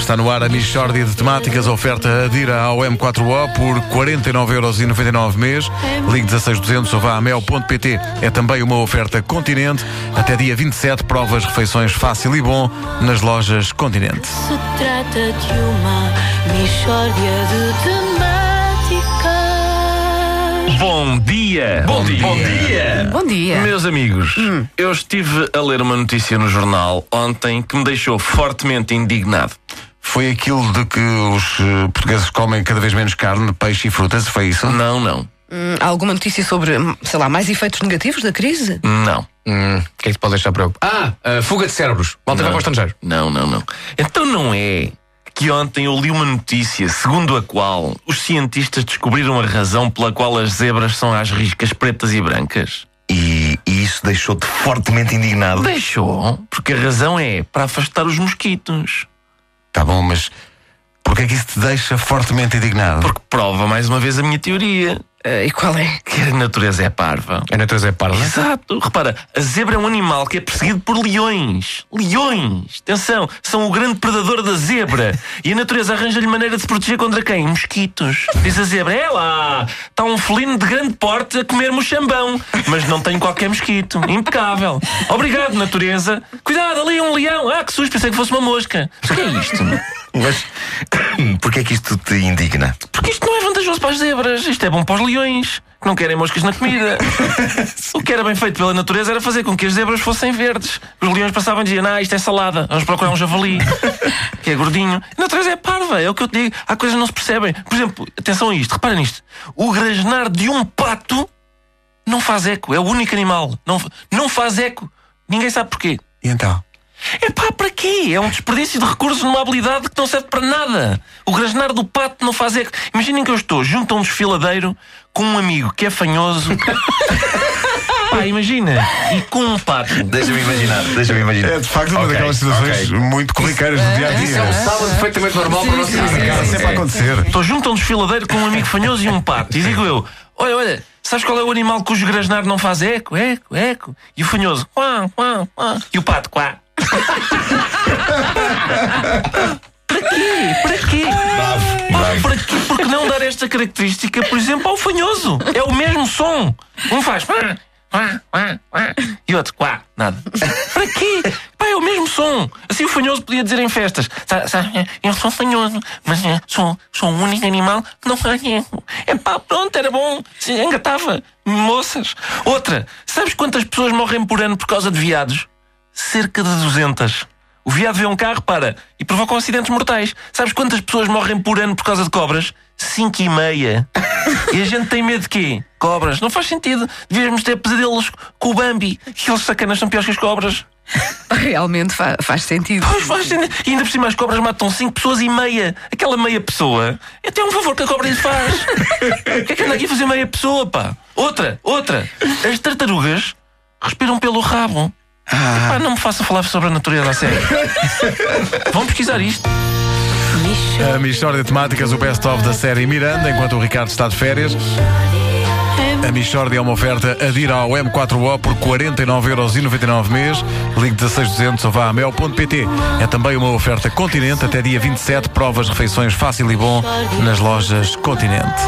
Está no ar a Michórdia de Temáticas, oferta adira ao M4O por 49,99€ mês. Ligue 16200 ou vá a mel.pt. É também uma oferta Continente. Até dia 27, provas, refeições fácil e bom nas lojas Continente. Se trata de uma mistória de temáticas. Bom dia! Bom dia! Bom dia! Bom dia. Meus amigos, eu estive a ler uma notícia no jornal ontem que me deixou fortemente indignado. Foi aquilo de que os eh, portugueses comem cada vez menos carne, peixe e frutas? Foi isso? Não, não, Hum, há alguma notícia sobre, hum, sei lá, mais efeitos negativos da crise? não. Hum, o que é que te pode deixar preocupado? Ah, a fuga de cérebros. Volta para o estrangeiro. Não, não, não. Então não é que ontem eu li uma notícia segundo a qual os cientistas descobriram a razão pela qual as zebras são às riscas pretas e brancas? E, e isso deixou-te fortemente indignado. Deixou, porque a razão é para afastar os mosquitos. Tá bom, mas porquê é que isso te deixa fortemente indignado? Porque prova mais uma vez a minha teoria. Ah, e qual é? Que a natureza é parva. A natureza é parva. Exato. Repara, a zebra é um animal que é perseguido por leões. Leões! Atenção, são o grande predador da zebra. E a natureza arranja-lhe maneira de se proteger contra quem? Mosquitos. Diz a zebra: é lá, está um felino de grande porte a comer mochambão. Mas não tem qualquer mosquito. Impecável. Obrigado, natureza. Cuidado, ali é um leão. Ah, que susto, pensei que fosse uma mosca. O que é isto? Mas porquê é que isto te indigna? Porque isto para as zebras. Isto é bom para os leões, que não querem moscas na comida. o que era bem feito pela natureza era fazer com que as zebras fossem verdes. Os leões passavam e diziam: Ah, isto é salada, vamos procurar um javali, que é gordinho. A natureza é parva, é o que eu te digo. Há coisas que não se percebem. Por exemplo, atenção a isto, repara nisto. O grasnar de um pato não faz eco. É o único animal. Não, não faz eco. Ninguém sabe porquê. E então? É pá, para quê? É um desperdício de recursos numa habilidade que não serve para nada. O grasnar do pato não faz eco. Imaginem que eu estou junto a um desfiladeiro com um amigo que é fanhoso. pá, imagina. E com um pato. Deixa-me imaginar, deixa-me imaginar. É de facto uma Ok, daquelas situações ok. muito corriqueiras do dia a Isso é um dia. sábado perfeitamente normal para nosso Está amigo. sempre a acontecer. Estou junto a um desfiladeiro com um amigo fanhoso e um pato. E digo eu: Olha, olha, sabes qual é o animal cujo grasnar não faz eco? Eco, eco. E o fanhoso: Quá, quá, quá. E o pato: Quá. Para quê? Para quê? Para quê? Porque não dar esta característica, por exemplo, ao fanhoso? É o mesmo som. Um faz e outro quá, nada. Para quê? Pá, é o mesmo som. Assim o fanhoso podia dizer em festas: "Sa- sabe, Eu sou fanhoso, mas eh, sou, sou o único animal que não faz. É pá, pronto, era bom. Se engatava. Moças. Outra, sabes quantas pessoas morrem por ano por causa de viados? Cerca de 200. O viado vê um carro, para, e provocam acidentes mortais. Sabes quantas pessoas morrem por ano por causa de cobras? Cinco e meia. E a gente tem medo de quê? Cobras. Não faz sentido. Devíamos ter pesadelos com o Bambi. Aqueles sacanas são piores que as cobras. Realmente fa- faz sentido. Pois faz sentido. E ainda por cima as cobras matam cinco pessoas e meia. Aquela meia pessoa é até um favor que a cobra lhe faz. O que é que anda aqui a fazer meia pessoa, pá? Outra, outra. As tartarugas respiram pelo rabo. Epá, não me faça falar sobre a natureza a sério. Vão pesquisar isto. A Michórdia de Temáticas, o best-of da série Miranda, enquanto o Ricardo está de férias. A Michórdia é uma oferta adira ao M4O por 49,99€ mês. Ligue 16200 ou vá a mel.pt. É também uma oferta Continente até dia 27. Provas, refeições fácil e bom nas lojas Continente.